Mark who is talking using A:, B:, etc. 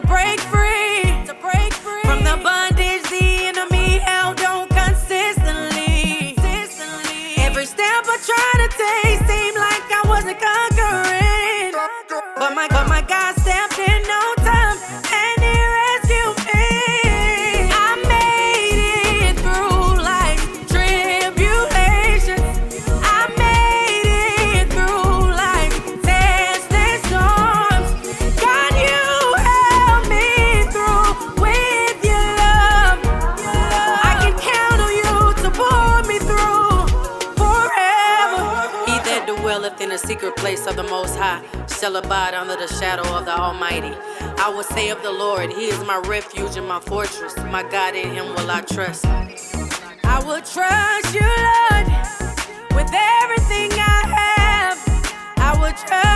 A: to break free, to break free. From the bondage the enemy held on consistently. Every step I tried to take seemed like I wasn't conquering, but my but my God dwelleth in the secret place of the Most High shall abide under the shadow of the Almighty. I will say of the Lord, He is my refuge and my fortress. My God, in Him will I trust. I will trust you, Lord, with everything I have. I will trust